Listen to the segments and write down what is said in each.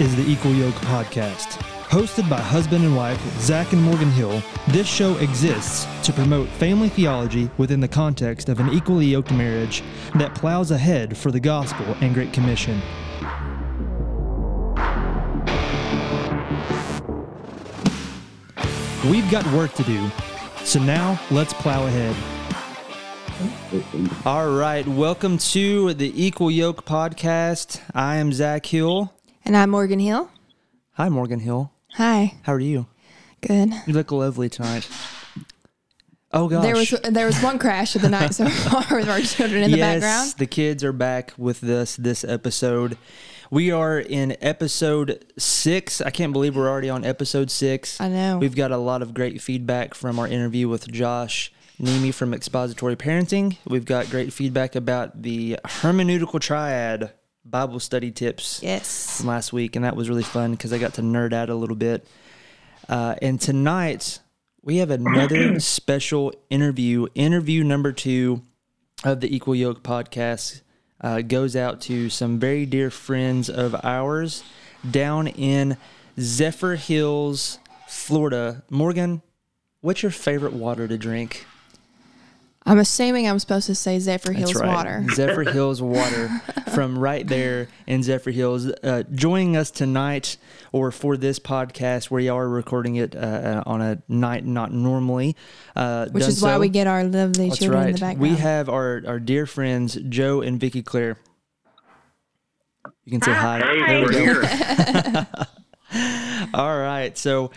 Is the Equal Yoke Podcast. Hosted by husband and wife Zach and Morgan Hill, this show exists to promote family theology within the context of an equally yoked marriage that plows ahead for the gospel and Great Commission. We've got work to do, so now let's plow ahead. All right, welcome to the Equal Yoke Podcast. I am Zach Hill. And I'm Morgan Hill. Hi, Morgan Hill. Hi. How are you? Good. You look lovely tonight. Oh gosh. There was there was one crash of the night so far with our children in the yes, background. the kids are back with us this episode. We are in episode six. I can't believe we're already on episode six. I know. We've got a lot of great feedback from our interview with Josh Nemi from Expository Parenting. We've got great feedback about the hermeneutical triad Bible study tips Yes. from last week, and that was really fun because I got to nerd out a little bit. Uh, and tonight we have another special interview. Interview number two of the Equal Yoke podcast uh, goes out to some very dear friends of ours down in Zephyr Hills, Florida. Morgan, what's your favorite water to drink? I'm assuming I'm supposed to say Zephyr Hills water. Zephyr Hills water from right there in Zephyr Hills. Uh, joining us tonight or for this podcast, where y'all are recording it uh, uh, on a night not normally. Uh, Which done is why so. we get our lovely That's children right. in the background. We have our, our dear friends, Joe and Vickie Kler. You can say hi. Hey, There we we're here. All right. So,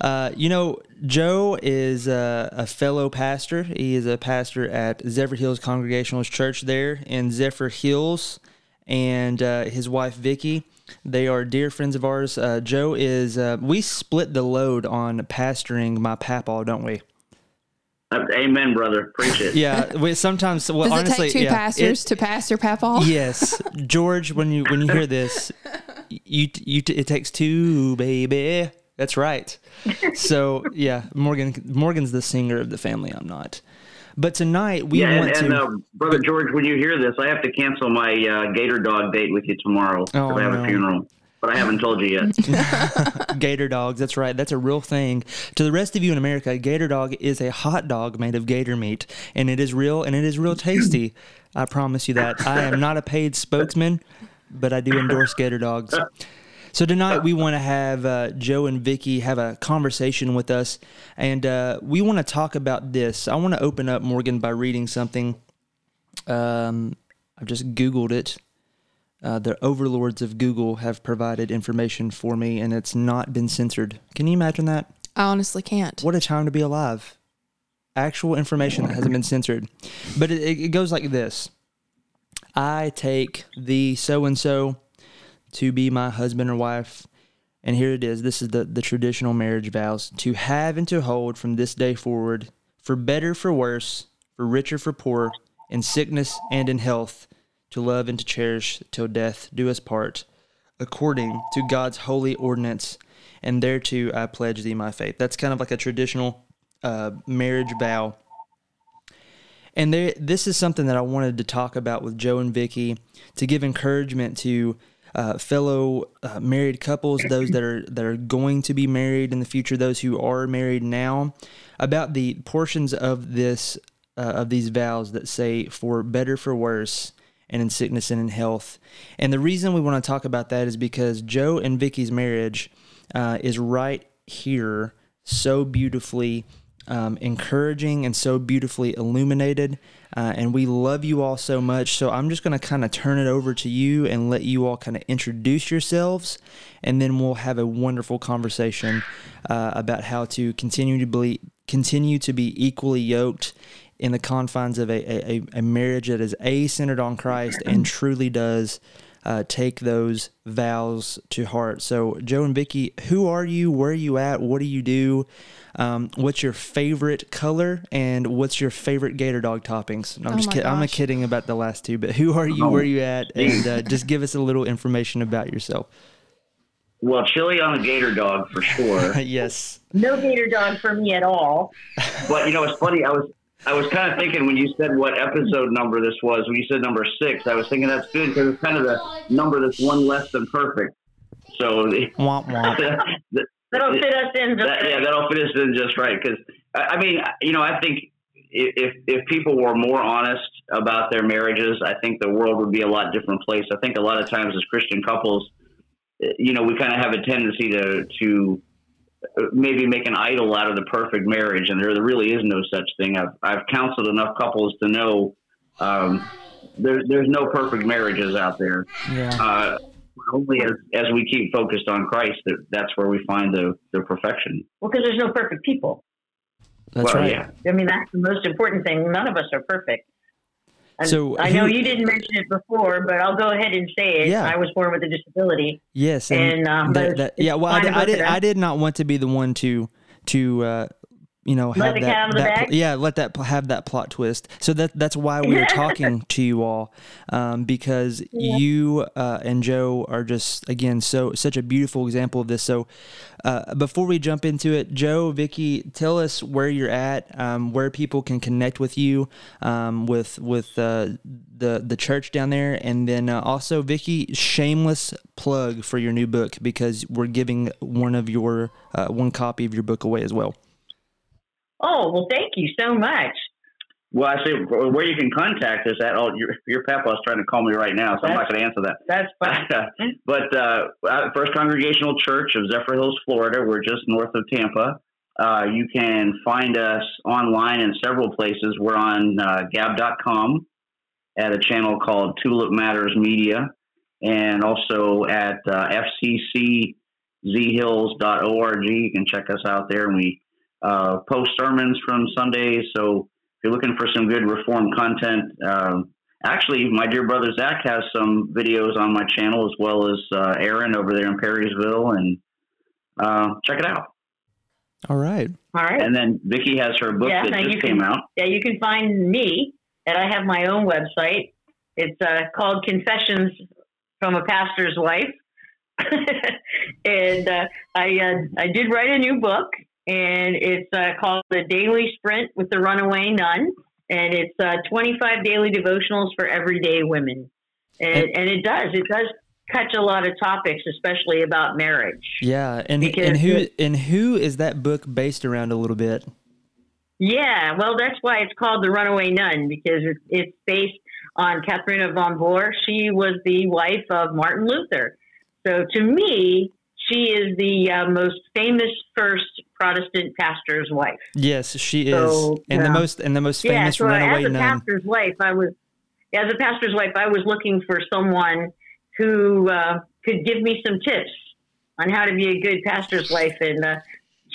uh, you know, Joe is uh, a fellow pastor. He is a pastor at Zephyr Hills Congregationalist Church there in Zephyr Hills, and uh, his wife Vickie. They are dear friends of ours. Uh, Joe is. Uh, we split the load on pastoring my papaw, don't we? Amen, brother. Preach it. Yeah. We sometimes. Well, Does honestly, it take two yeah, pastors it- to pastor Papaw? yes, George. When you when you hear this, you you it takes two, baby. That's right. So yeah, Morgan Morgan's the singer of the family. I'm not. But tonight we Yeah, want and, and to. uh, brother George, when you hear this, I have to cancel my uh, Gator Dog date with you tomorrow because Oh, I have no. a funeral. But I haven't told you yet. Gator dogs. That's right. That's a real thing. To the rest of you in America, gator dog is a hot dog made of gator meat, and it is real and it is real tasty. I promise you that. I am not a paid spokesman, but I do endorse gator dogs. So tonight we want to have uh, Joe and Vickie have a conversation with us, and uh, we want to talk about this. I want to open up Morgan by reading something. Um, I've just Googled it. Uh, the overlords of Google have provided information for me, and it's not been censored. Can you imagine that? I honestly can't. What a time to be alive! Actual information that hasn't been censored, but it, it goes like this: I take the so and so to be my husband or wife, and here it is. This is the the traditional marriage vows: to have and to hold from this day forward, for better, for worse, for richer, for poor, in sickness and in health, to love and to cherish till death do us part, according to God's holy ordinance, and thereto I pledge thee my faith. That's kind of like a traditional uh, marriage vow. And there, this is something that I wanted to talk about with Joe and Vickie to give encouragement to uh, fellow uh, married couples, those that are that are going to be married in the future, those who are married now, about the portions of this uh, of these vows that say for better, for worse, and in sickness and in health. And the reason we want to talk about that is because Joe and Vickie's marriage uh, is right here, so beautifully um, encouraging and so beautifully illuminated. Uh, and we love you all so much. So I'm just going to kind of turn it over to you and let you all kind of introduce yourselves. And then we'll have a wonderful conversation uh, about how to continue to be, continue to be equally yoked in the confines of a, a, a marriage that is a centered on Christ and truly does uh, take those vows to heart. So, Joe and Vickie, who are you? Where are you at? What do you do? Um, what's your favorite color? And what's your favorite Gator Dog toppings? No, I'm Oh just kidding. I'm gosh. kidding about the last two, but who are you? Where are you at? And uh, just give us a little information about yourself. well, chili on a Gator Dog for sure. yes. no gator dog for me at all. but you know, it's funny. I was I was kind of thinking when you said what episode number this was. When you said number six, I was thinking that's good because it's kind of the number that's one less than perfect. So Womp womp. the, That'll fit us in just that, yeah, that'll fit us in just right. Because I I mean, you know, I think if if people were more honest about their marriages, I think the world would be a lot different place. I think a lot of times as Christian couples, eh, you know, we kind of have a tendency to to maybe make an idol out of the perfect marriage, and there really is no such thing. I've I've counseled enough couples to know um, there, there's no perfect marriages out there. Yeah. Uh, only as, as we keep focused on Christ, that that's where we find the, the perfection. well, because there's no perfect people. That's well, right. yeah. I mean, that's the most important thing. None of us are perfect. And So I know who- you didn't mention it before, but I'll go ahead and say it. Yeah. I was born with a disability, Yes, and, um, that, that, yeah. Well, I did, I did. I did not want to be the one to to uh, you know Let have that, cat out of the that bag? yeah let that have that plot twist. So that that's why we are talking to you all um, because you uh, and Joe are just again so such a beautiful example of this. So uh, before we jump into it, Joe, Vickie, tell us where you're at, um, where people can connect with you, um, with with uh, the the church down there, and then uh, also Vickie, shameless plug for your new book because we're giving one of your uh, one copy of your book away as well. Oh, well, thank you so much. Well, I say where you can contact us at. Oh, your your papa's trying to call me right now, so I'm not going to answer that. That's fine. but uh, uh, First Congregational Church of Zephyr Hills, Florida. We're just north of Tampa. Uh, you can find us online in several places. We're on uh, Gab.com at a channel called Tulip Matters Media, and also at uh, FCCZHills.org. You can check us out there, and we uh, post sermons from Sundays. So if you're looking for some good reform content, um, actually, my dear brother Zach has some videos on my channel as well as uh, Aaron over there in Perrysville, and uh, check it out. All right. All right. And then Vickie has her book Yeah, that now you just can- came out. Yeah, you can find me, and I have my own website. It's uh, called Confessions from a Pastor's Wife, and uh, I uh, I did write a new book, and it's uh, called The Daily Sprint with the Runaway Nun, and it's uh, 25 daily devotionals for everyday women, and and it does it does touch a lot of topics, especially about marriage. Yeah, and and who and who is that book based around a little bit? Yeah, well, that's why it's called The Runaway Nun because it's, it's based on Katharina von Bora. She was the wife of Martin Luther. So to me, she is the uh, most famous first Protestant pastor's wife. Yes, she is, So, and the most and the most famous yeah, so runaway as a nun. pastor's wife, I was as a pastor's wife, I was looking for someone who uh, could give me some tips on how to be a good pastor's wife, and uh,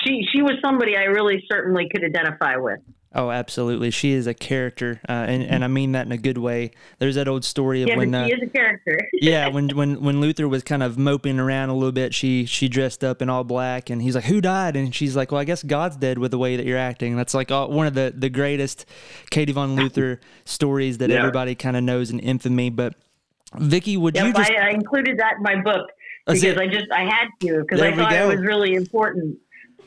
she she was somebody I really certainly could identify with. Oh, absolutely. She is a character, uh, and and I mean that in a good way. There's that old story of Yeah, when, uh, she is a character. yeah, when when when Luther was kind of moping around a little bit, she she dressed up in all black, and he's like, "Who died?" And she's like, "Well, I guess God's dead with the way that you're acting." That's like all, one of the the greatest Katie von Luther stories that Yeah. everybody kind of knows in infamy. But Vickie, would you Yep, just I, I included that in my book because. I just I had to because I thought it was really important.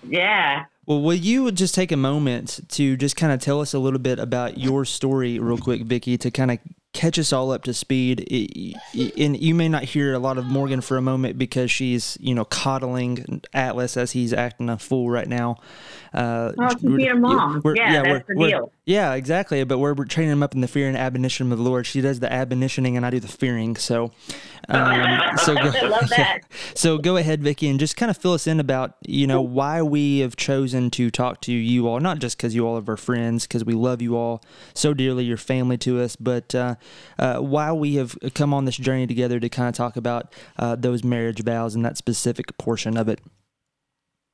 Yeah. Well, will you just take a moment to just kind of tell us a little bit about your story, real quick, Vickie, to kind of catch us all up to speed? I- I- And you may not hear a lot of Morgan for a moment because she's, you know, coddling Atlas as he's acting a fool right now. Uh, Oh, she's being a mom. we're- Yeah, that's the deal. Yeah, exactly. But we're, we're training him up in the fear and admonition of the Lord. She does the admonitioning, and I do the fearing. So, um, so go, I love that. so go ahead, Vickie, and just kind of fill us in about you know why we have chosen to talk to you all, not just because you all are our friends, because we love you all so dearly, your family to us, but uh, uh, why we have come on this journey together to kind of talk about uh, those marriage vows and that specific portion of it.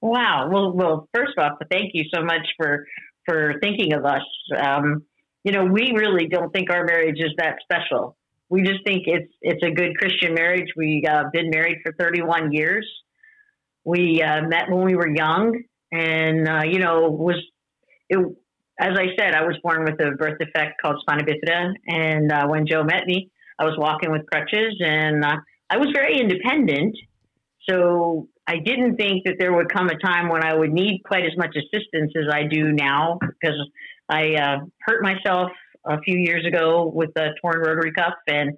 Wow. Well, well. First off, thank you so much for for thinking of us. Um, you know, we really don't think our marriage is that special. We just think it's it's a good Christian marriage. We uh, been married for 31 years. We uh, met when we were young, and uh, you know, was it. As I said, I was born with a birth defect called spina bifida, and uh, when Joe met me, I was walking with crutches, and uh, I was very independent. So I didn't think that there would come a time when I would need quite as much assistance as I do now because I uh, hurt myself a few years ago with a torn rotary cuff, and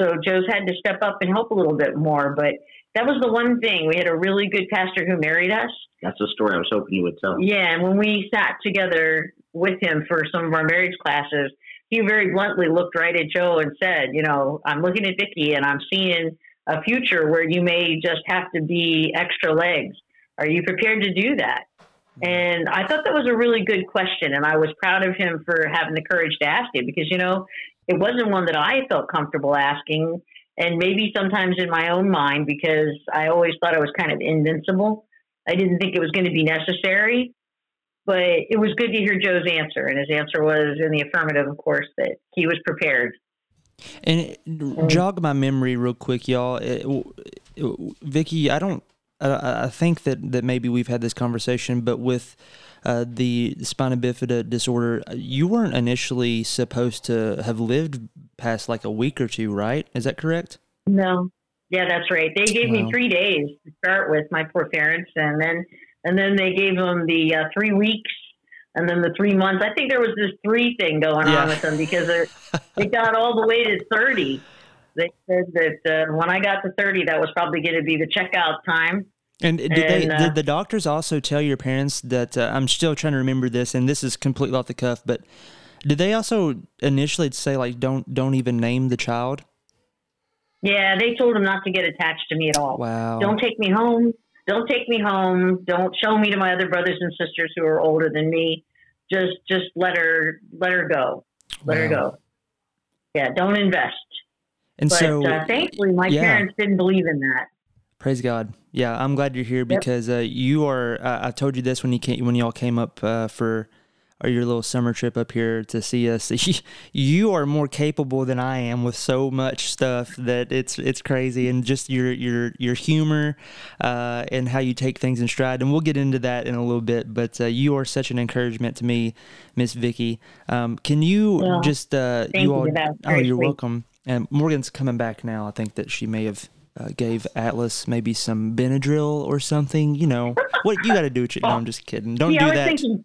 So Joe's had to step up and help a little bit more. But that was the one thing. We had a really good pastor who married us. That's the story I was hoping you would tell. Yeah, and when we sat together with him for some of our marriage classes, he very bluntly looked right at Joe and said, "You know, I'm looking at Vickie and I'm seeing a future where you may just have to be extra legs. Are you prepared to do that?" Mm-hmm. And I thought that was a really good question, and I was proud of him for having the courage to ask it because you know it wasn't one that I felt comfortable asking, and maybe sometimes in my own mind because I always thought I was kind of invincible. I didn't think it was going to be necessary, but it was good to hear Joe's answer, and his answer was in the affirmative, of course, that he was prepared. And jog my memory real quick, y'all. It, it, Vickie, I don't. I think that, that maybe we've had this conversation, but with uh, the spina bifida disorder, you weren't initially supposed to have lived past like a week or two, right? Is that correct? No. Yeah, that's right. They gave wow. me three days to start with my poor parents, and then and then they gave them the uh, three weeks and then the three months. I think there was this three thing going yeah. on with them because they got all the way to 30. They said that uh, when I got to 30, that was probably going to be the checkout time. And did and, they uh, did the doctors also tell your parents that uh, I'm still trying to remember this, and this is completely off the cuff, but did they also initially say like don't don't even name the child? Yeah, they told him not to get attached to me at all. Wow. Don't take me home don't take me home. Don't show me to my other brothers and sisters who are older than me. Just just let her let her go. Let wow. her go. Yeah, don't invest. And but, so, uh, thankfully, my yeah. parents didn't believe in that. Praise God. Yeah, I'm glad you're here because yep. uh, you are. Uh, I told you this when you came when y'all came up uh, for or your little summer trip up here to see us. you are more capable than I am with so much stuff that it's it's crazy, and just your your your humor uh, and how you take things in stride. And we'll get into that in a little bit. But uh, you are such an encouragement to me, Miss Vickie. Um, can you well, just uh, you all? oh, you're sweet. welcome. And Morgan's coming back now. I think that she may have uh, gave Atlas maybe some Benadryl or something. You know what you got to do. You. No, I'm just kidding. Don't yeah, do that. Thinking,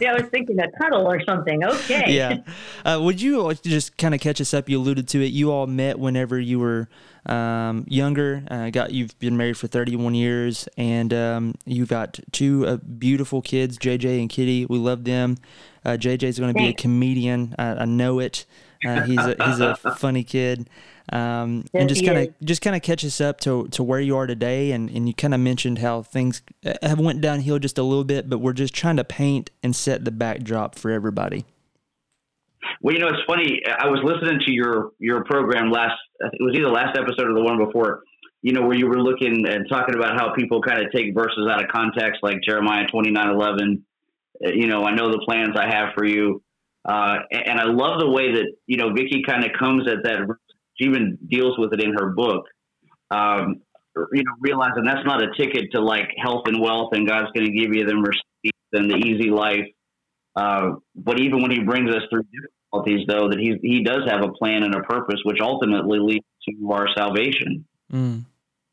yeah, I was thinking a cuddle or something. Okay. Yeah. Uh, would you just kind of catch us up? You alluded to it. You all met whenever you were um, younger. Uh, got you've been married for 31 years, and um, you've got two uh, beautiful kids, JJ and Kitty. We love them. Uh, JJ is going to be a comedian. I, I know it. Uh, he's a, he's a funny kid um, yes, and just kind of just kind of catch us up to, to where you are today. And, and you kind of mentioned how things uh, have went downhill just a little bit, but we're just trying to paint and set the backdrop for everybody. Well, you know, it's funny. I was listening to your your program last. It was either last episode or the one before. You know, where you were looking and talking about how people kind of take verses out of context, like Jeremiah twenty nine eleven. Uh, you know, I know the plans I have for you. Uh, and I love the way that you know Vickie kind of comes at that she even deals with it in her book. Um, you know, realizing that's not a ticket to like health and wealth, and God's going to give you the Mercedes and the easy life. Uh, but even when He brings us through difficulties, though, that He He does have a plan and a purpose, which ultimately leads to our salvation mm.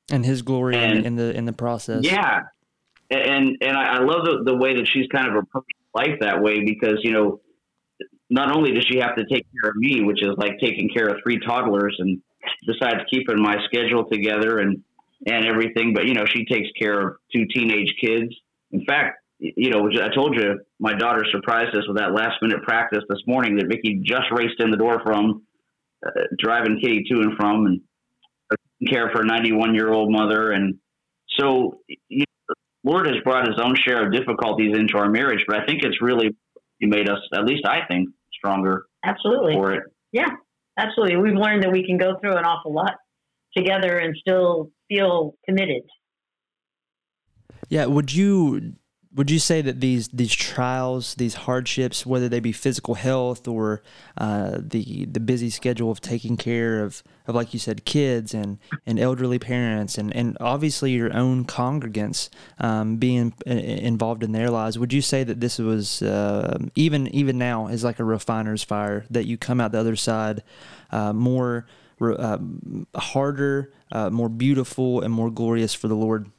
and His glory and, in the in the process. Yeah, and and I, I love the, the way that she's kind of approaching life that way because you know not only does she have to take care of me, which is like taking care of three toddlers, and besides keeping my schedule together and and everything, but you know she takes care of two teenage kids. In fact, you know I told you my daughter surprised us with that last minute practice this morning that Vickie just raced in the door from, uh, driving Kitty to and from, and taking care of her 91 year old mother, and so. You know, Lord has brought his own share of difficulties into our marriage, but I think it's really made us, at least I think, stronger. Absolutely. For it. Yeah, absolutely. We've learned that we can go through an awful lot together and still feel committed. Yeah. Would you would you say that these these trials, these hardships, whether they be physical health or uh, the the busy schedule of taking care of, of like you said, kids and, and elderly parents, and, and obviously your own congregants um, being uh, involved in their lives, would you say that this was uh, even even now is like a refiner's fire that you come out the other side uh, more uh, harder, uh, more beautiful, and more glorious for the Lord?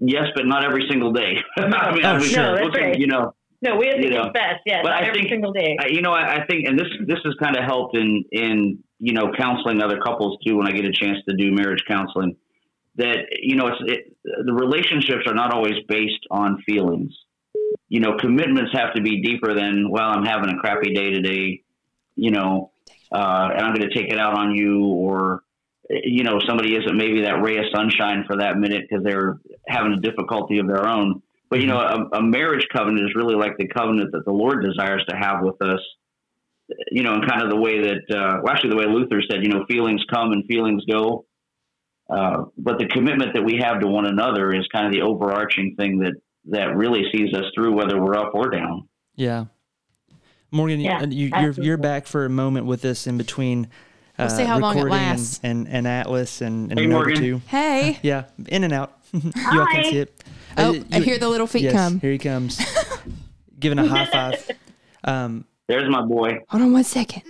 Yes, but not every single day. I mean, oh, sure. looking, right. you know, No, we have to You know, confess. Yes, but I every think- single day. You know, I, I think, and this this has kind of helped in in you know counseling other couples too. When I get a chance to do marriage counseling, that you know, it's it, the relationships are not always based on feelings. You know, commitments have to be deeper than well, I'm having a crappy day today. You know, uh, and I'm going to take it out on you, or you know, somebody isn't maybe that ray of sunshine for that minute because they're having a difficulty of their own. But you know, a, a marriage covenant is really like the covenant that the Lord desires to have with us. You know, and kind of the way that, uh, well, actually, the way Luther said, you know, feelings come and feelings go. Uh, but the commitment that we have to one another is kind of the overarching thing that that really sees us through, whether we're up or down. Yeah. Morgan, you- Yeah, you, you're you're back for a moment with us in between. Uh, We'll see how long it recording and- lasts. And, and, Atlas and, and Hey, Nova Morgan. two. Hey. Yeah, in and out. you all can see it. Oh, Uh, I hear the little feet yes, come. Here he comes, giving a high five. Um, There's my boy. Hold on one second.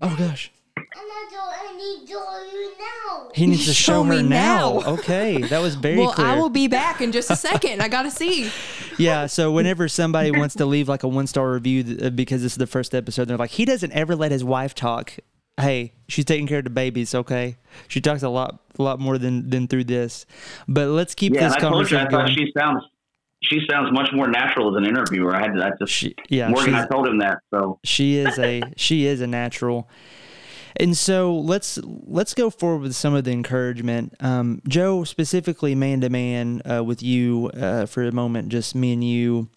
oh gosh, I'm not doing any you now. he needs to show, Show her me now. now. Okay, that was very Well, clear. I will be back in just a second. I gotta see. Yeah, so whenever somebody wants to leave like a one star review uh, because this is the first episode, they're like, he doesn't ever let his wife talk. Hey, she's taking care of the babies. Okay, she talks a lot, a lot more than than through this. But let's keep Yeah, this told you, I conversation thought going. she sounds she sounds much more natural as an interviewer. I had to, I just She, yeah, Morgan, I told him that. So she is a she is a natural. And so let's let's go forward with some of the encouragement. Um, Joe, specifically man to man uh, with you uh, for a moment, just me and you,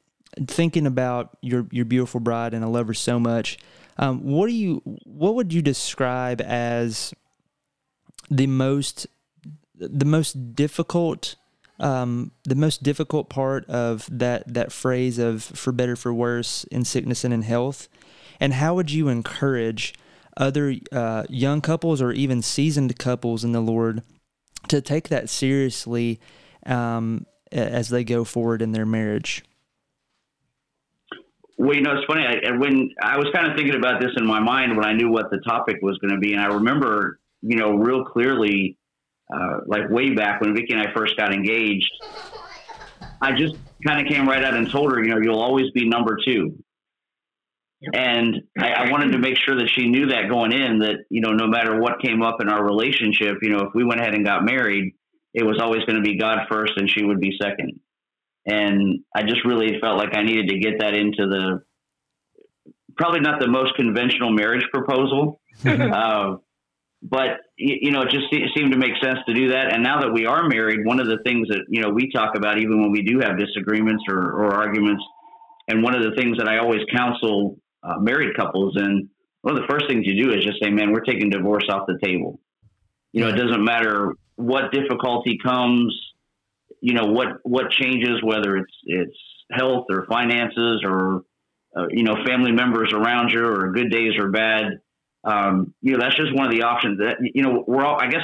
thinking about your your beautiful bride, and I love her so much. Um, what do you what would you describe as the most the most difficult um, the most difficult part of that that phrase of for better for worse in sickness and in health? And how would you encourage other uh, young couples or even seasoned couples in the lord to take that seriously um, as they go forward in their marriage Well, you know, it's funny. I, and when I was kind of thinking about this in my mind when I knew what the topic was going to be, and I remember, you know, real clearly, uh, like way back when Vickie and I first got engaged, I just kind of came right out and told her, you know, you'll always be number two. And I, I wanted to make sure that she knew that going in that, you know, no matter what came up in our relationship, you know, if we went ahead and got married, it was always going to be God first and she would be second. And I just really felt like I needed to get that into the probably not the most conventional marriage proposal, uh, but you know, it just seemed to make sense to do that. And now that we are married, one of the things that you know we talk about, even when we do have disagreements or, or arguments, and one of the things that I always counsel uh, married couples, and one of the first things you do is just say, "Man, we're taking divorce off the table." You know, it doesn't matter what difficulty comes, you know what what changes, whether it's it's health or finances or uh, you know family members around you or good days or bad. Um, you know that's just one of the options. That you know we're all I guess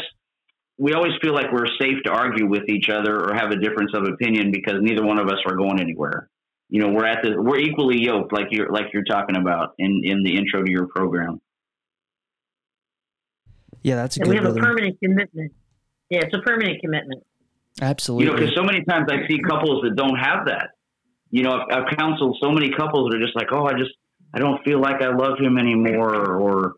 we always feel like we're safe to argue with each other or have a difference of opinion because neither one of us are going anywhere. You know we're at the we're equally yoked like you're like you're talking about in in the intro to your program. yeah that's a And we good have a permanent commitment. Yeah, it's a permanent commitment. Absolutely You know, because so many times I see couples that don't have that. You know, I've, I've counseled so many couples that are just like, oh, I just, I don't feel like I love him anymore, or,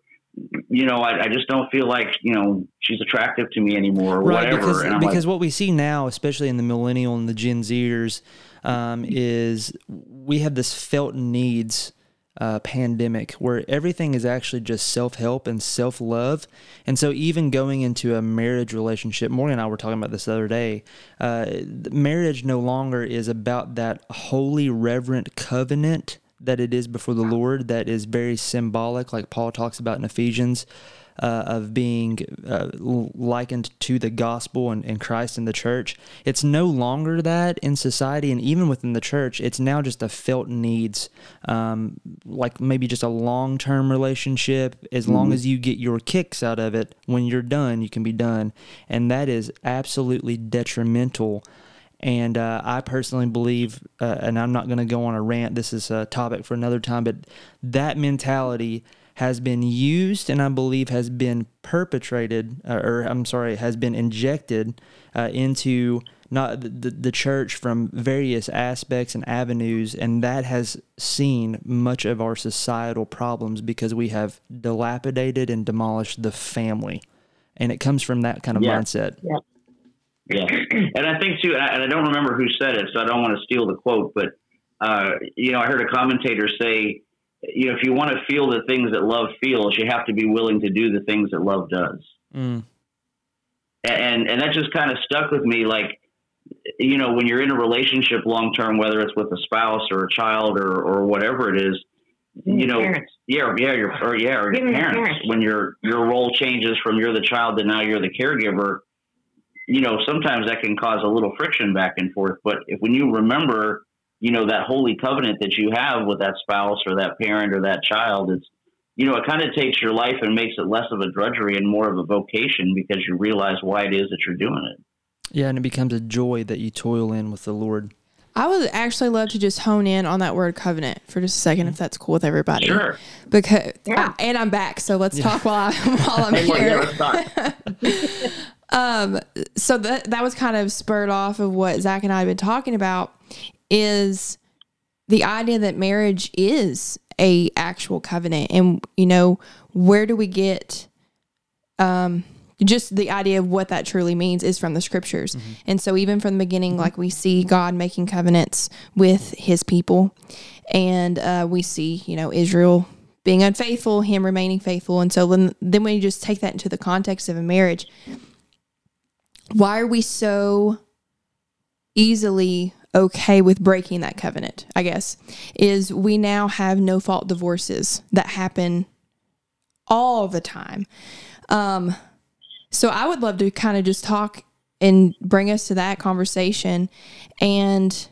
you know, I, I just don't feel like, you know, she's attractive to me anymore, or right whatever. because because like, what we see now especially in the millennial and the gen zers um, is we have this felt needs uh, pandemic where everything is actually just self-help and self-love. And so even going into a marriage relationship morgan and i were talking about this the other day uh, marriage no longer is about that holy reverent covenant that it is before the lord that is very symbolic like paul talks about in ephesians uh, of being uh, likened to the gospel and, and Christ and the church. It's no longer that in society and even within the church. It's now just a felt needs, um, like maybe just a long term relationship. As long as you get your kicks out of it, when you're done, you can be done. And that is absolutely detrimental. And uh, I personally believe, uh, and I'm not going to go on a rant, this is a topic for another time, but that mentality has been used and I believe has been perpetrated, uh, or I'm sorry, has been injected uh, into not the, the church from various aspects and avenues, and that has seen much of our societal problems because we have dilapidated and demolished the family, and it comes from that kind of Yeah. mindset. Yeah, yeah, and I think too, and I, don't remember who said it, so I don't want to steal the quote, but uh, you know, I heard a commentator say, you know, if you want to feel the things that love feels, you have to be willing to do the things that love does, Mm. and and that just kind of stuck with me, like. You know, when you're in a relationship long term, whether it's with a spouse or a child or, or whatever it is, you know, Parents. yeah, yeah, your or yeah, or your Even your parents. parents. When your your role changes from you're the child to now you're the caregiver, you know, sometimes that can cause a little friction back and forth. But if when you remember, you know, that holy covenant that you have with that spouse or that parent or that child, it's you know, it kind of takes your life and makes it less of a drudgery and more of a vocation because you realize why it is that you're doing it. Yeah, and it becomes a joy that you toil in with the Lord. I would actually love to just hone in on that word covenant for just a second, if that's cool with everybody. Sure. Because Yeah. I- and I'm back, so let's talk while, I, while I'm Hey, well, yeah, here. Um, so that that was kind of spurred off of what Zach and I have been talking about is the idea that marriage is a actual covenant, and you know where do we get um just the idea of what that truly means is from the scriptures. And so even from the beginning, like we see God making covenants with his people and uh, we see, you know, Israel being unfaithful, him remaining faithful. And so then, then when you just take that into the context of a marriage, why are we so easily okay with breaking that covenant? I guess is we now have no fault divorces that happen all the time. Um, so I would love to kind of just talk and bring us to that conversation and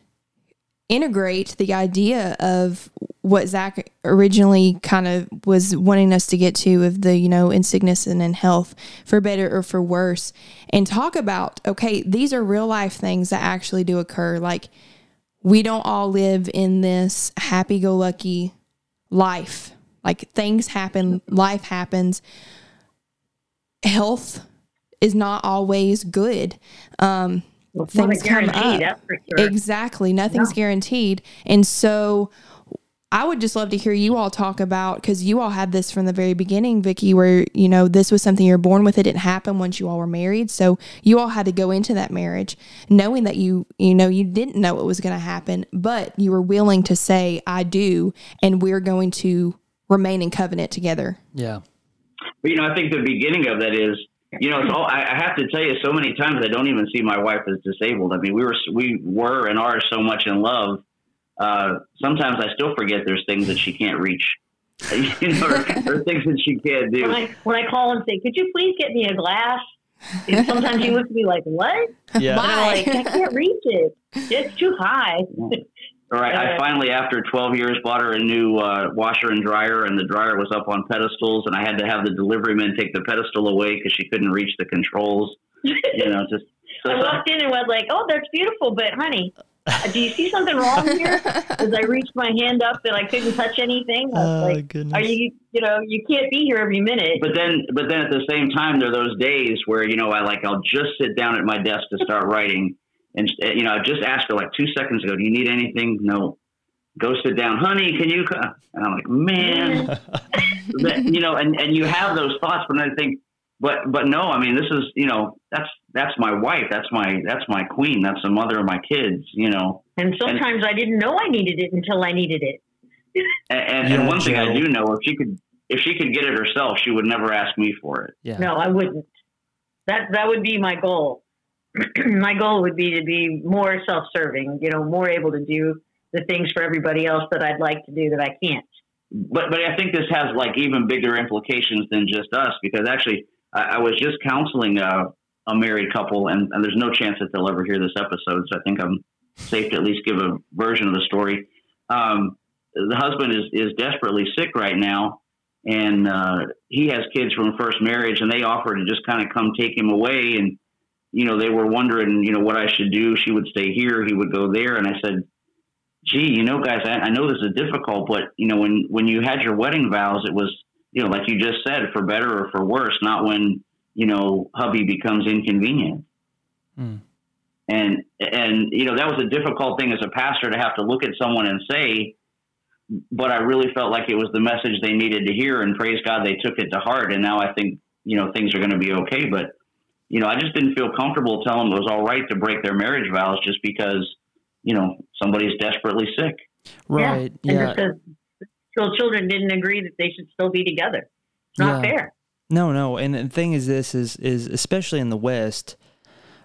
integrate the idea of what Zach originally kind of was wanting us to get to of the, you know, in sickness and in health for better or for worse and talk about, okay, these are real life things that actually do occur. Like we don't all live in this happy go lucky life. Like things happen, life happens. Health is not always good. Um, Well, it's not a things come up. Sure. Exactly. Nothing's guaranteed. And so I would just love to hear you all talk about because you all had this from the very beginning, Vickie, where you know this was something you're born with. It didn't happen once you all were married, so you all had to go into that marriage knowing that you you know you didn't know it was going to happen, but you were willing to say I do, and we're going to remain in covenant together. Yeah. But you know, I think the beginning of that is, you know, it's all. I, I have to tell you, so many times I don't even see my wife as disabled. I mean, we were we were and are so much in love. Uh, sometimes I still forget there's things that she can't reach. you know, or, or things that she can't do. when I when I call and say, "Could you please get me a glass?" And sometimes he looks at me like, "What?" Yeah. And I'm like, "I can't reach it. It's too high." All right. I Uh, finally, after 12 years, bought her a new uh, washer and dryer, and the dryer was up on pedestals, and I had to have the delivery man take the pedestal away because she couldn't reach the controls. You know, just so, I walked in and was like, "Oh, that's beautiful, but honey, do you see something wrong here?" As I reached my hand up and I couldn't touch anything, I was Oh, like, goodness. "Are you? You know, you can't be here every minute." but then, but then at the same time, there are those days where you know, I like I'll just sit down at my desk to start writing, and uh, you know, I just asked her like two seconds ago, "Do you need anything?" No. Go sit down, honey. Can you? Come? And I'm like, man, that, you know, and and you have those thoughts, but I think, but but no, I mean, this is you know, that's that's my wife, that's my that's my queen, that's the mother of my kids, you know, And sometimes I didn't know I needed it until I needed it. and and, Yeah, and one thing I do know, if she could if she could get it herself, she would never ask me for it. Yeah. No, I wouldn't. That that would be my goal. my goal would be to be more self-serving. You know, more able to do the things for everybody else that I'd like to do that I can't. But but I think this has like even bigger implications than just us because actually I, I was just counseling a, a married couple, and, and there's no chance that they'll ever hear this episode, so I think I'm safe to at least give a version of the story. Um, the husband is is desperately sick right now, and uh, he has kids from first marriage, and they offered to just kind of come take him away, and you know they were wondering, you know, what I should do. She would stay here, he would go there, and I said, "Gee, you know, guys, I, I know this is difficult, but you know, when when you had your wedding vows, it was you know, like you just said, for better or for worse, not when, you know, hubby becomes inconvenient. Hmm. And, and, you know, that was a difficult thing as a pastor to have to look at someone and say, but I really felt like it was the message they needed to hear and praise God, they took it to heart. And now I think, you know, things are going to be okay. But, you know, I just didn't feel comfortable telling them it was all right to break their marriage vows just because, you know, somebody's desperately sick. Right. Yeah. And Yeah. just because still children didn't agree that they should still be together. It's not Yeah. fair. No, no. And the thing is, this is is especially in the West.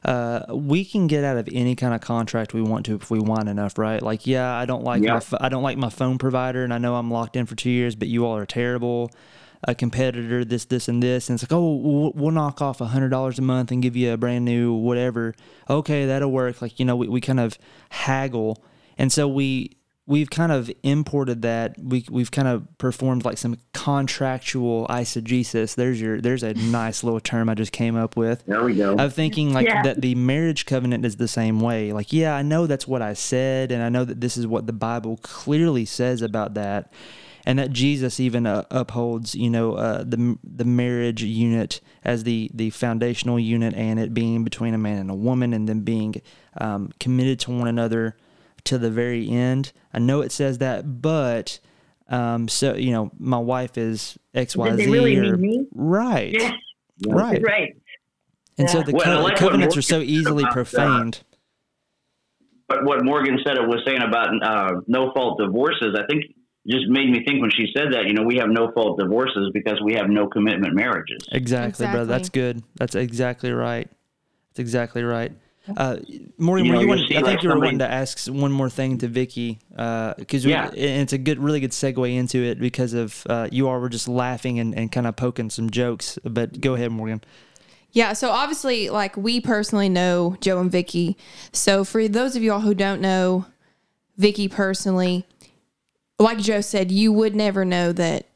Uh, we can get out of any kind of contract we want to if we want enough, right? Like, yeah, I don't like Yeah. my I don't like my phone provider, and I know I'm locked in for two years, but you all are terrible. A competitor, this, this, and this, and it's like, oh, we'll, we'll knock off a hundred dollars a month and give you a brand new whatever. Okay, that'll work. Like, you know, we, we kind of haggle, and so we we've kind of imported that. We we've kind of performed like some contractual eisegesis. There's your there's a nice little term I just came up with There we go. of thinking like Yeah. that the marriage covenant is the same way. Like, yeah, I know that's what I said, and I know that this is what the Bible clearly says about that, and that Jesus even uh, upholds, you know, uh, the the marriage unit as the the foundational unit, and it being between a man and a woman, and then being um, committed to one another to the very end. I know it says that, but. Um, so you know, my wife is X Y Z. Really or- mean me? right, Yeah. right. Right. And so the Well, co- like what covenants are so easily about that. profaned. But what Morgan said it was saying about uh, no fault divorces, I think just made me think when she said that, you know, we have no fault divorces because we have no commitment marriages. Exactly, brother. That's good. That's exactly right. That's exactly right. Uh, Morgan, You know, you you'll I think like, you were somebody- wanting to ask one more thing to Vickie because Yeah. it's a good, really good segue into it because of uh, you all were just laughing and, and kind of poking some jokes. But go ahead, Morgan. Yeah, so obviously, like we personally know Joe and Vickie. So for those of y'all who don't know Vickie personally, like Joe said, you would never know that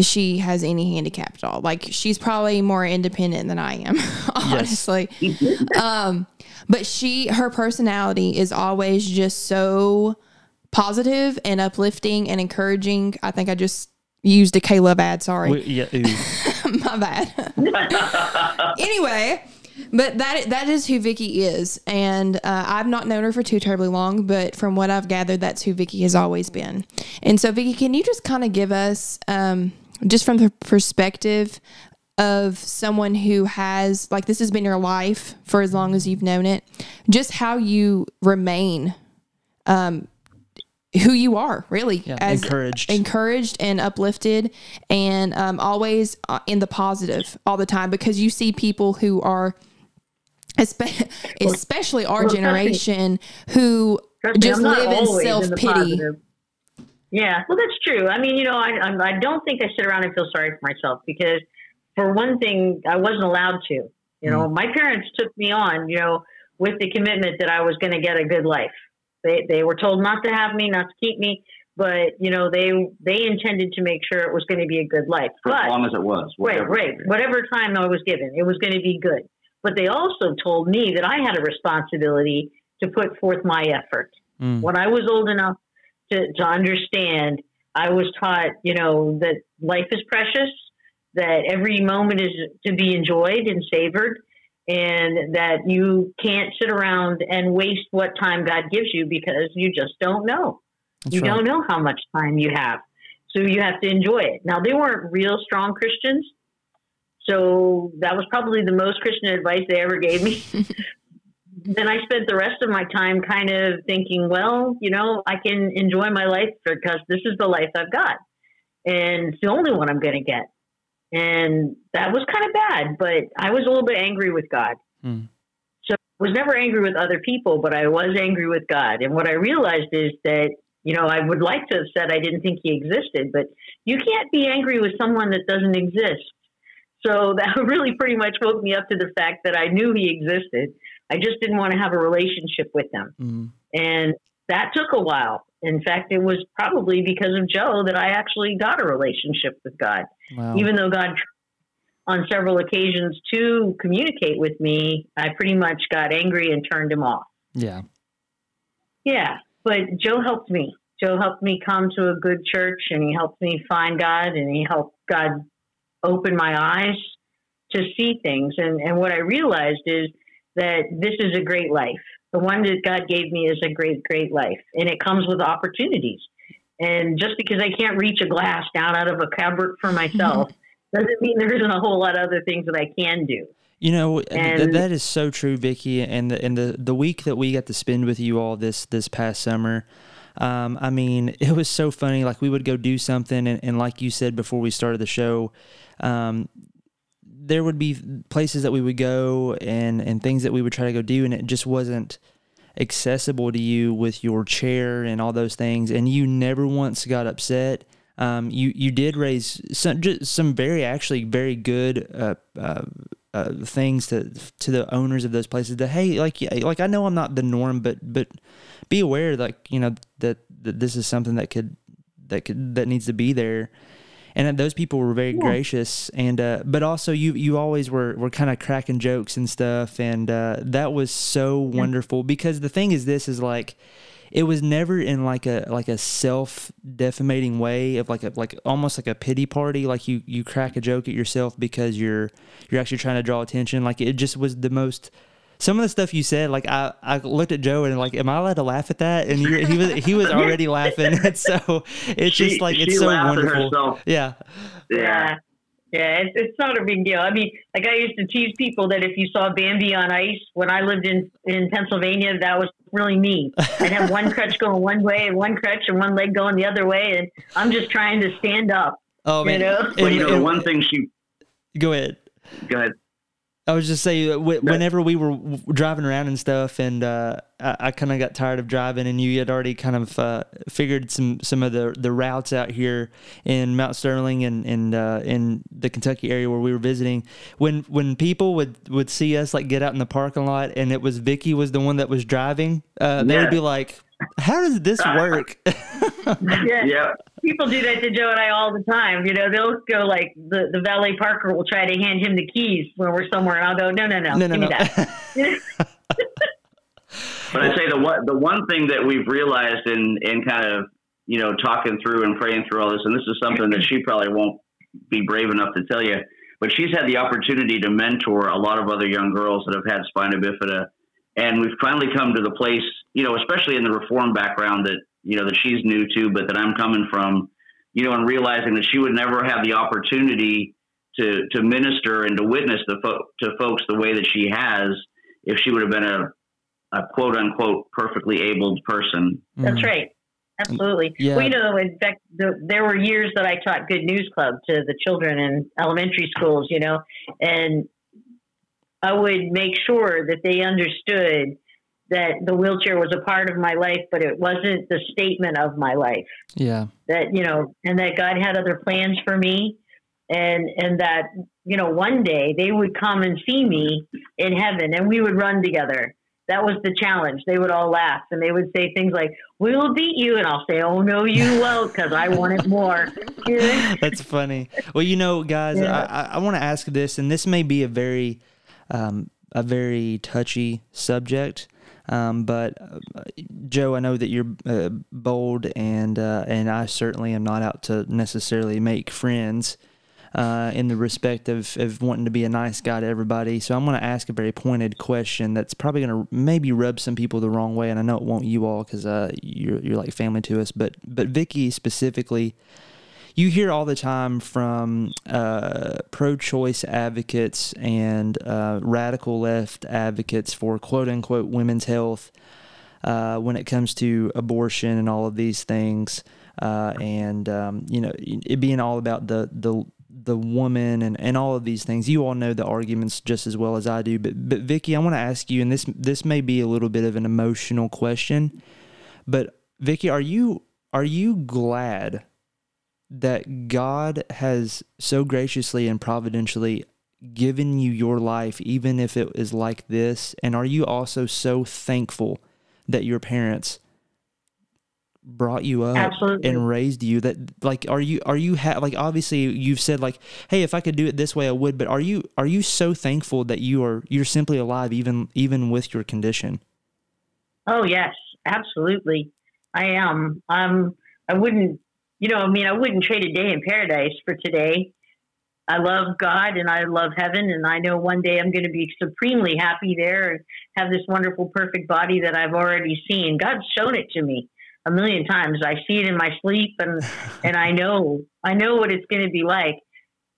she has any handicap at all. Like she's probably more independent than I am, honestly. um, but she, her personality is always just so positive and uplifting and encouraging. I think I just used a K Love ad. Sorry We- yeah, my bad. anyway, but that that is who Vickie is, and uh, I've not known her for too terribly long, but from what I've gathered, that's who Vickie has always been. And so, Vickie, can you just kind of give us, um, just from the perspective of someone who has like this has been your life for as long as you've known it, just how you remain. Um, who you are really Yeah, encouraged. encouraged and uplifted and um, always uh, in the positive all the time because you see people who are espe- especially our well, generation who me, just live in self-pity positive. Yeah, well, that's true. I mean, you know, I, I don't think I sit around and feel sorry for myself because, for one thing, I wasn't allowed to. You know, my parents took me on, you know, with the commitment that I was going to get a good life. They they were told not to have me, not to keep me, but you know, they they intended to make sure it was going to be a good life. For but as long as it was. Right, whatever. right. Whatever time I was given, it was going to be good. But they also told me that I had a responsibility to put forth my effort. Mm. When I was old enough to, to understand, I was taught, you know, that life is precious, that every moment is to be enjoyed and savored, and that you can't sit around and waste what time God gives you because you just don't know That's you right. don't know how much time you have. So you have to enjoy it. Now, they weren't real strong Christians. So that was probably the most Christian advice they ever gave me. then I spent the rest of my time kind of thinking, well, you know, I can enjoy my life because this is the life I've got. And it's the only one I'm going to get. And that was kind of bad, but I was a little bit angry with God. Hmm. So I was never angry with other people, but I was angry with God. And what I realized is that, you know, I would like to have said I didn't think he existed, but you can't be angry with someone that doesn't exist. So that really pretty much woke me up to the fact that I knew he existed. I just didn't want to have a relationship with him. Mm. And that took a while. In fact, it was probably because of Joe that I actually got a relationship with God. Wow. Even though God, on several occasions, to communicate with me, I pretty much got angry and turned him off. yeah. Yeah, but Joe helped me. Joe helped me come to a good church, and he helped me find God, and he helped God open my eyes to see things. And, and what I realized is that this is a great life. The one that God gave me is a great, great life. And it comes with opportunities. And just because I can't reach a glass down out of a cupboard for myself doesn't mean there isn't a whole lot of other things that I can do. You know th- that is so true, Vickie. And the and the the week that we got to spend with you all this this past summer, um, I mean, it was so funny. Like we would go do something, and, and like you said before we started the show, um, there would be places that we would go and and things that we would try to go do, and it just wasn't accessible to you with your chair and all those things, and you never once got upset. Um, you you did raise some some very actually very good uh, uh, uh, things to to the owners of those places. That hey, like like I know I'm not the norm, but but be aware like you know that, that this is something that could that could that needs to be there. And those people were very gracious, and uh, but also you you always were were kind of cracking jokes and stuff, and uh, that was so wonderful. Because the thing is, this is like it was never in like a like a self defamating way of like a like almost like a pity party. Like you you crack a joke at yourself because you're you're actually trying to draw attention. Like it just was the most some of the stuff you said like I, I looked at Joe and like am I allowed to laugh at that and you he was he was already laughing and so it's She- just like it's so wonderful herself. yeah Yeah. Yeah, it's, it's not a big deal. I mean, like I used to tease people that if you saw Bambi on ice when I lived in, in Pennsylvania, that was really me. I'd have one crutch going one way and one crutch and one leg going the other way. And I'm just trying to stand up. oh You man know? And- Well, you know, the one thing she go ahead go ahead. I was just saying, wh- whenever we were w- driving around and stuff, and uh, I, I kind of got tired of driving, and you had already kind of uh, figured some some of the the routes out here in Mount Sterling and and uh, in the Kentucky area where we were visiting. When when people would would see us like get out in the parking lot, and it was Vickie was the one that was driving, uh, they would be like, "How does this work?" Yeah. Yeah. People do that to Joe and I all the time. You know, they'll go like the, the valet parker will try to hand him the keys when we're somewhere, and I'll go, no, no, no, no, no, give me no. that. But I say the one the one thing that we've realized in in kind of you know talking through and praying through all this, and this is something that she probably won't be brave enough to tell you, but she's had the opportunity to mentor a lot of other young girls that have had spina bifida, and we've finally come to the place, you know, especially in the reform background that you know that she's new to, but that I'm coming from, you know, and realizing that she would never have the opportunity to to minister and to witness the fo- to folks the way that she has if she would have been a a quote unquote perfectly abled person. That's Mm. right. Absolutely. Yeah. Well, you know, in fact, the, there were years that I taught Good News Club to the children in elementary schools, you know, and I would make sure that they understood that the wheelchair was a part of my life, but it wasn't the statement of my life. Yeah, That, you know, and that God had other plans for me. And, and that, you know, one day they would come and see me in heaven and we would run together. That was the challenge. They would all laugh and they would say things like, We'll beat you. And I'll say, Oh, no, you won't, because I want it more. That's funny. Well, you know, guys, Yeah. I, I, I want to ask this, and this may be a very, um, a very touchy subject. Um, but uh, Joe, I know that you're uh, bold, and uh, and I certainly am not out to necessarily make friends. Uh, in the respect of, of wanting to be a nice guy to everybody. So I'm going to ask a very pointed question that's probably going to maybe rub some people the wrong way, and I know it won't you all because uh, you're you're like family to us. But but Vickie specifically, you hear all the time from uh, pro-choice advocates and uh, radical left advocates for quote unquote women's health uh, when it comes to abortion and all of these things, uh, and um, you know it being all about the the the woman and, and all of these things. You all know the arguments just as well as I do. But but Vickie, I want to ask you, and this this may be a little bit of an emotional question, but Vickie, are you are you glad that God has so graciously and providentially given you your life, even if it is like this? And are you also so thankful that your parents brought you up Absolutely. and raised you that like are you are you ha- like obviously you've said like hey if i could do it this way i would but are you are you so thankful that you are you're simply alive even even with your condition Oh yes, absolutely. I am. Um, I wouldn't, you know, I mean, I wouldn't trade a day in paradise for today. I love God and I love heaven, and I know one day I'm going to be supremely happy there and have this wonderful, perfect body that I've already seen. God's shown it to me a million times. I see it in my sleep, and and I know I know what it's going to be like.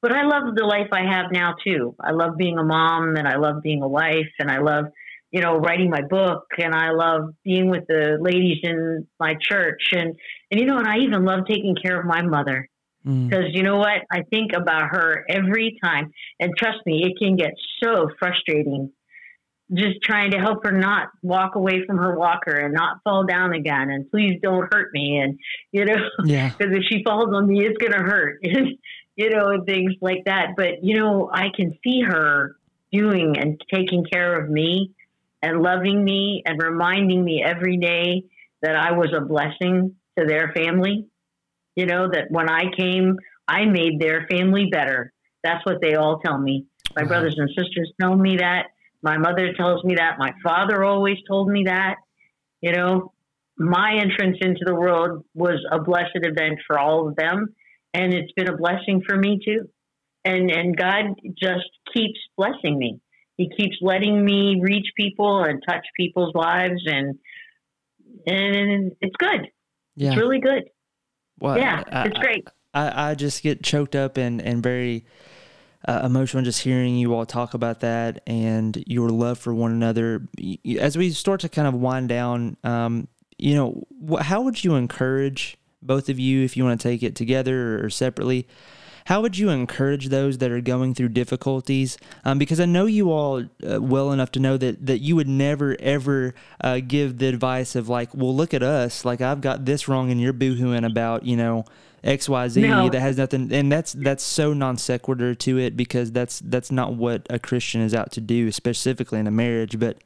But I love the life I have now too. I love being a mom, and I love being a wife, and I love you know writing my book, and I love being with the ladies in my church, and and you know, and I even love taking care of my mother. Mm. because you know what? I think about her every time, and trust me, it can get so frustrating just trying to help her not walk away from her walker and not fall down again. And please don't hurt me. And you know Yeah. because if she falls on me it's going to hurt you know and things like that. But you know i can see her doing and taking care of me and loving me and reminding me every day that i was a blessing to their family. You know that when i came i made their family better. That's what they all tell me. My Wow. brothers and sisters tell me that. My mother tells me that. My father always told me that. You know my entrance into the world was a blessed event for all of them and it's been a blessing for me too. And and god just keeps blessing me. He keeps letting me reach people and touch people's lives and and it's good Yeah. it's really good Well, yeah I- it's great I, I just get choked up and, and very uh, emotional just hearing you all talk about that and your love for one another. As we start to kind of wind down, um, you know, how would you encourage both of you, if you want to take it together or separately, how would you encourage those that are going through difficulties? Um, because I know you all uh, well enough to know that that you would never ever uh, give the advice of like, well, look at us, like I've got this wrong and you're boohooing about, you know, X Y Z No. that has nothing, and that's that's so non sequitur to it because that's that's not what a Christian is out to do, specifically in a marriage. But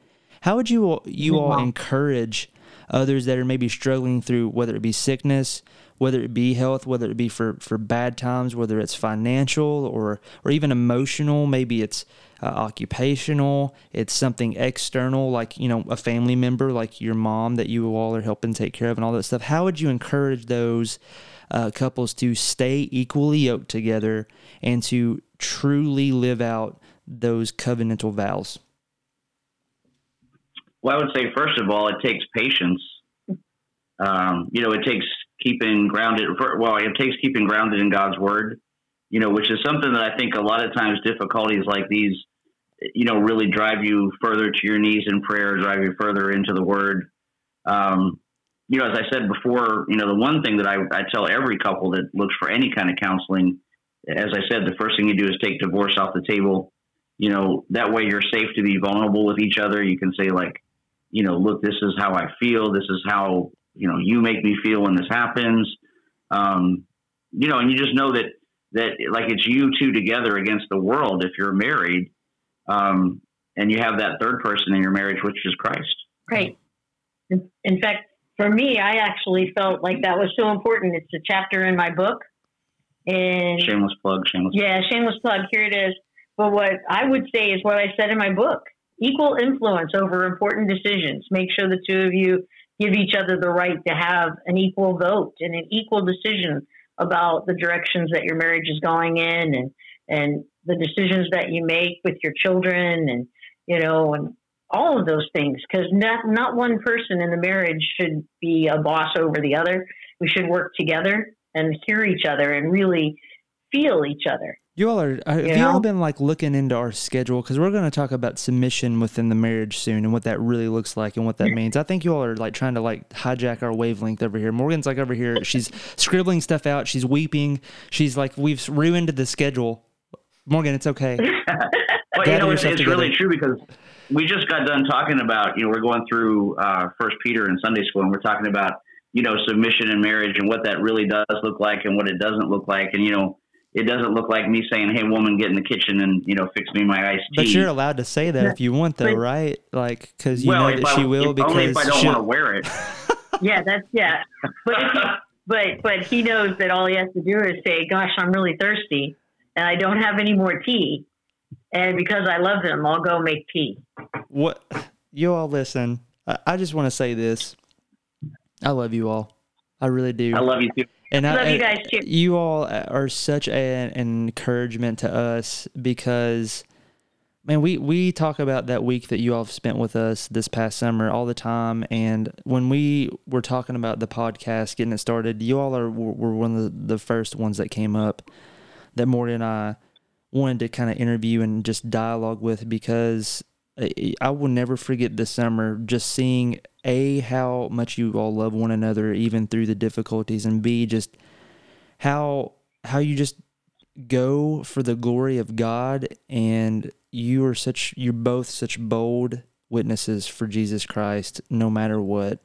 how would you all, you all encourage others that are maybe struggling through whether it be sickness, whether it be health, whether it be for, for bad times, whether it's financial or or even emotional, maybe it's uh, occupational, it's something external like you know a family member like your mom that you all are helping take care of and all that stuff. How would you encourage those uh, couples to stay equally yoked together and to truly live out those covenantal vows? Well, I would say first of all, it takes patience. Um, you know, it takes keeping grounded. Well, it takes keeping grounded in God's word. You know, which is something that I think a lot of times difficulties like these, you know, really drive you further to your knees in prayer, drive you further into the word. Um, you know, as I said before, you know, the one thing that I, I tell every couple that looks for any kind of counseling, as I said, the first thing you do is take divorce off the table. You know, that way you're safe to be vulnerable with each other. You can say like, you know, look, this is how I feel. This is how, you know, you make me feel when this happens. Um, you know, and you just know that, that like it's you two together against the world if you're married. Um, and you have that third person in your marriage, which is Christ. Right. In, in fact, for me, I actually felt like that was so important. It's a chapter in my book. And Shameless plug, shameless. yeah, shameless plug. Here it is. But what I would say is what I said in my book equal influence over important decisions. Make sure the two of you give each other the right to have an equal vote and an equal decision about the directions that your marriage is going in and, and the decisions that you make with your children and, you know, and all of those things. Because not, not one person in the marriage should be a boss over the other. We should work together and hear each other and really feel each other. You all are. Have You you all been like looking into our schedule? Because we're going to talk about submission within the marriage soon and what that really looks like and what that means. I think you all are like trying to like hijack our wavelength over here. Morgan's like over here. She's scribbling stuff out. She's weeping. She's like, we've ruined the schedule. Morgan, it's okay. Well, you know, it's, it's really true because we just got done talking about, you know, we're going through uh, First Peter in Sunday school, and we're talking about, you know, submission in marriage and what that really does look like and what it doesn't look like. And you know, it doesn't look like me saying, "Hey, woman, get in the kitchen and you know, fix me my iced tea." But you're allowed to say that if you want, though, right? Like, because you well, know that I, she will. if, only if I don't want to wear it. yeah, that's yeah. But if he, but but he knows that all he has to do is say, "Gosh, I'm really thirsty, and I don't have any more tea." And because I love him, I'll go make tea. what you all listen. I, I just want to say this. I love you all. I really do. I love you too. And I, Love you uh, guys, too. You all uh, are such an encouragement to us because, man, we we talk about that week that you all have spent with us this past summer all the time. And when we were talking about the podcast getting it started, you all are were were one of the, the first ones that came up that Morty and I wanted to kind of interview and just dialogue with because I, will never forget this summer just seeing a how much you all love one another even through the difficulties and b just how how you just go for the glory of God and you are such you're both such bold witnesses for Jesus Christ no matter what.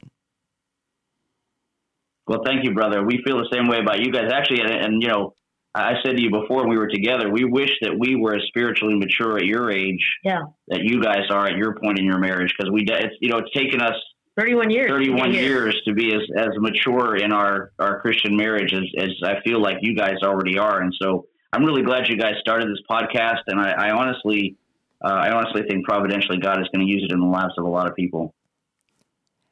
Well, thank you, brother. We feel the same way about you guys. Actually, and, and you know, I said to you before when we were together, we wish that we were as spiritually mature at your age Yeah. that you guys are at your point in your marriage because we, it's you know, it's taken us 31 years. 31 Yeah. years to be as, as mature in our, our Christian marriage as, as I feel like you guys already are. And so I'm really glad you guys started this podcast. And I, I honestly, uh, I honestly think providentially God is going to use it in the lives of a lot of people.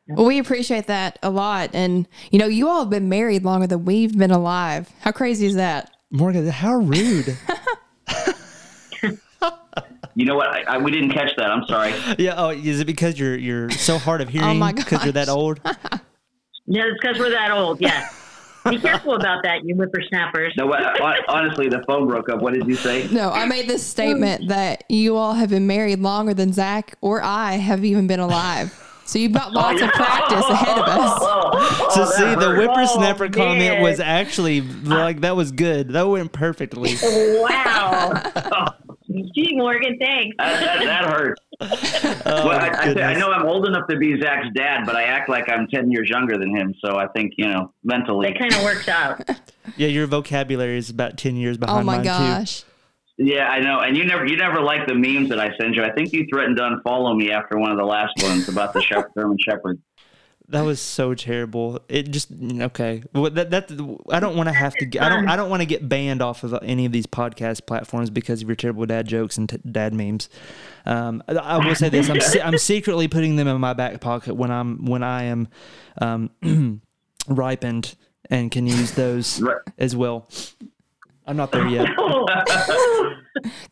Well, we appreciate that a lot. And, you know, you all have been married longer than we've been alive. How crazy is that? Morgan, how rude. You know what? I, I, we didn't catch that. I'm sorry. yeah, oh, is it because you're you're so hard of oh hearing my because you're that old? Yeah, it's because we're that old. Yeah. Be careful about that, you whippersnappers. No, what, honestly, the phone broke up. What did you say? No, I made this statement that you all have been married longer than Zach or I have even been alive. So you've got lots of practice ahead of us. So that see, the whippersnapper Oh, comment man. was actually like that was good. That went perfectly. Wow. Gee, Morgan, thanks. That, that, that hurt. Oh, well, I, I. I know I'm old enough to be Zach's dad, but I act like I'm 10 years younger than him. So I think, you know, mentally. It kind of works out. Yeah, your vocabulary is about ten years behind mine. Oh my mine gosh. Yeah, I know. And you never you never like the memes that I send you. I think you threatened to unfollow me after one of the last ones about the shepherd, German Shepherd. That was so terrible. It just okay. Well, that that I don't want to have to. I don't. I don't want to get banned off of any of these podcast platforms because of your terrible dad jokes and t- dad memes. Um, I, I will say this: I'm se- I'm secretly putting them in my back pocket when I'm when I am um, ripened and can use those Right. as well. I'm not there yet.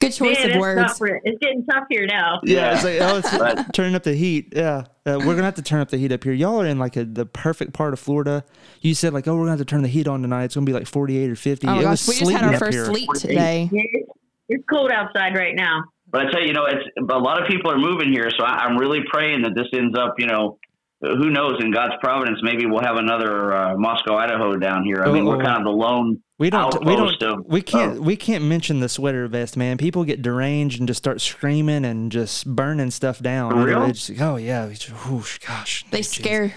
Good choice man, of words. tough for- it's getting tough here now. Yeah, it's like oh, it's Right. turning up the heat. Yeah, uh, we're gonna have to turn up the heat up here. Y'all are in like a, the perfect part of Florida. You said like, oh, we're gonna have to turn the heat on tonight. It's gonna be like 48 or 50. Oh it gosh. was We just had our first here. sleet today. It's, it's cold outside right now. But I tell you, you know, it's a lot of people are moving here, so I, I'm really praying that this ends up, you know, who knows? In God's providence, maybe we'll have another uh, Moscow, Idaho down here. I mean, we're kind of the lone. We don't. We don't. of- we can't. of- we can't mention the sweater vest, man. People get deranged and just start screaming and just burning stuff down. For real? Just- oh yeah. we just- whoosh, gosh. They jeez. scare.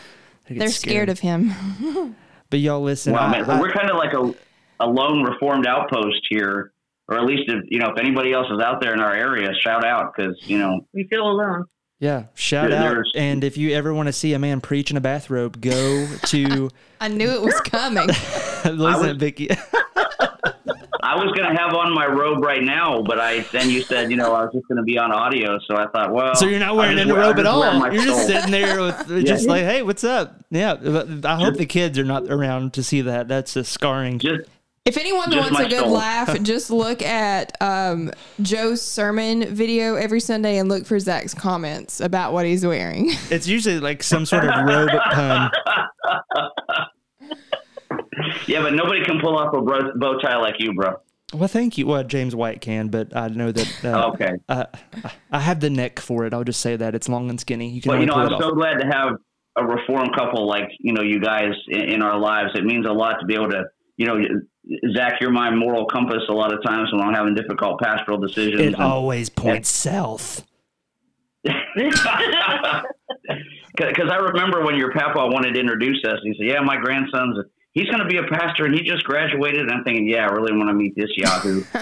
They they're scared of him. But y'all listen. Wow, I- man, I- we're kind of like a, a lone reformed outpost here, or at least if you know if anybody else is out there in our area, shout out because you know We feel alone. Yeah. Shout There- out. And if you ever want to see a man preach in a bathrobe, go to. I knew it was coming. listen, was- Vickie. I was going to have on my robe right now, but I then you said you know I was just going to be on audio, so I thought, well, So you're not wearing I'll any robe at I'll just wear all. You're just sitting there with just like, hey, what's up? Yeah. I hope the kids are not around to see that. That's a scarring. just If anyone Just wants a good soul. laugh, just look at um, Joe's sermon video every Sunday and look for Zach's comments about what he's wearing. It's usually like some sort of robe pun. yeah, but nobody can pull off a bro- bow tie like you, bro. Well, thank you. Well, James White can, but I know that. Uh, Okay. uh, I have the neck for it. I'll just say that it's long and skinny. You can But only you know, I'm it off. so glad to have a reformed couple like you know you guys in, in our lives. It means a lot to be able to you know. Zach, you're my moral compass a lot of times when I'm having difficult pastoral decisions. it and- always points south. Because I remember when your papa wanted to introduce us, he said, "Yeah, my grandson's he's going to be a pastor, and he just graduated." And I'm thinking, "Yeah, I really want to meet this Yahoo."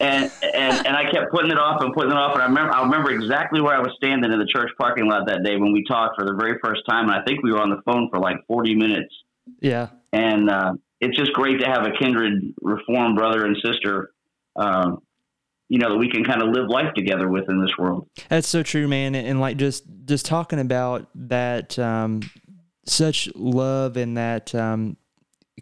and and and I kept putting it off and putting it off. And I remember I remember exactly where I was standing in the church parking lot that day when we talked for the very first time. And I think we were on the phone for like 40 minutes. Yeah. And uh, it's just great to have a kindred reformed brother and sister. Um, you know that we can kind of live life together with in this world. That's so true, man. And, like just just talking about that, um, such love and that um,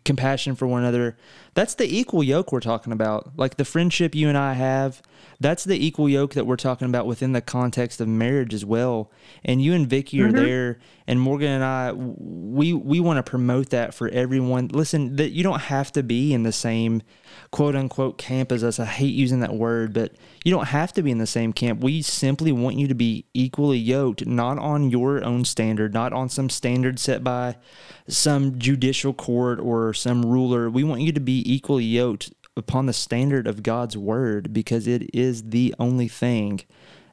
compassion for one another. That's the equal yoke we're talking about. Like the friendship you and I have, that's the equal yoke that we're talking about within the context of marriage as well. And you and Vickie are mm-hmm. there, and Morgan and I, we we want to promote that for everyone. Listen, that you don't have to be in the same quote unquote camp as us. I hate using that word, but you don't have to be in the same camp. We simply want you to be equally yoked, not on your own standard, not on some standard set by some judicial court or some ruler. We want you to be equally yoked upon the standard of God's word because it is the only thing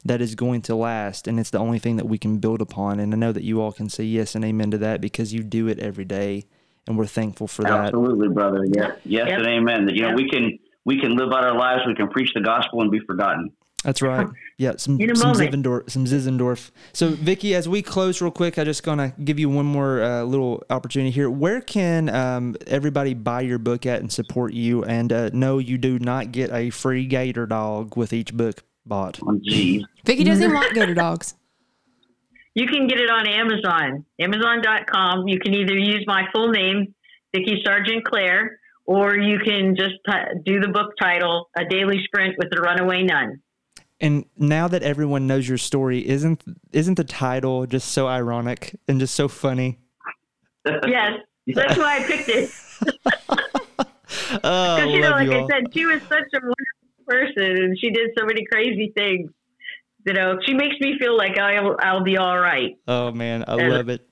that is going to last and it's the only thing that we can build upon. And I know that you all can say yes and amen to that because you do it every day and we're thankful for that. Absolutely, brother. Yes, yes, Yep. and amen. That you know Yep. we can we can live out our lives. We can preach the gospel and be forgotten. That's right. Yeah, some In some moment. Zinzendorf, some Zinzendorf. So, Vickie, as we close real quick, I just gonna give you one more uh, little opportunity here. Where can um, everybody buy your book at and support you? And uh, no, you do not get a free gator dog with each book bought. Oh, geez. Vickie doesn't want gator dogs. You can get it on Amazon, Amazon.com. You can either use my full name, Vickie Sargent Kler, or you can just t- do the book title, A Daily Sprint with the Runaway Nun. And now that everyone knows your story, isn't isn't the title just so ironic and just so funny? Yes, that's why I picked it. Oh, Because, you know, like you I said, she was such a wonderful person and she did so many crazy things. You know, she makes me feel like I'll, I'll be all right, Oh man, I And- love it.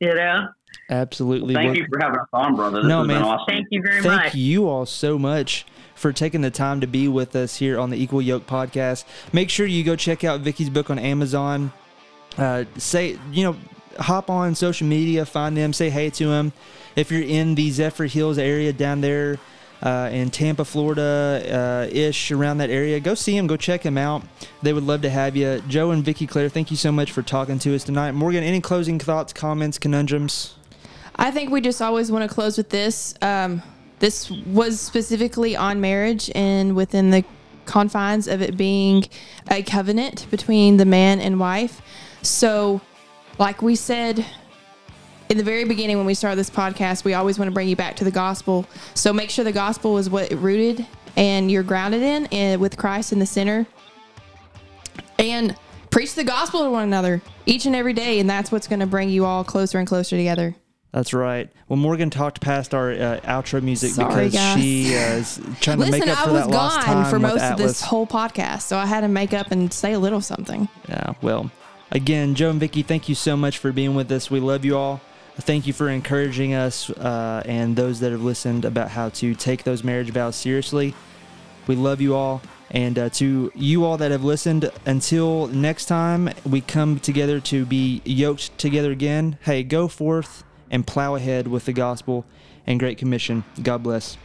you know? Absolutely. Thank Well, you for having us on, brother. This No, has man. been awesome. Thank you very Thank much. Thank you all so much for taking the time to be with us here on the Equal Yoke podcast. Make sure you go check out Vickie's book on Amazon. Uh, say, you know, hop on social media, find them, say hey to them. If you're in the Zephyr Hills area down there uh, in Tampa, Florida, uh, ish, around that area, go see him. go check him out. They would love to have you. Joe and Vickie Kler, thank you so much for talking to us tonight. Morgan, any closing thoughts, comments, conundrums? I think we just always want to close with this. Um, this was specifically on marriage and within the confines of it being a covenant between the man and wife. So, like we said in the very beginning when we started this podcast, we always want to bring you back to the gospel. So make sure the gospel is what it rooted and you're grounded in, and with Christ in the center. And preach the gospel to one another each and every day, and that's what's going to bring you all closer and closer together. That's right. Well, Morgan talked past our uh, outro music Sorry, because guys. she uh, is trying to Listen, make up I for was that lost gone time for most of this whole podcast, so I had to make up and say a little something. Yeah. Well, again, Joe and Vickie, thank you so much for being with us. We love you all. Thank you for encouraging us uh, and those that have listened about how to take those marriage vows seriously. We love you all. And uh, to you all that have listened, until next time we come together to be yoked together again, hey, go forth and plow ahead with the gospel and Great Commission. God bless.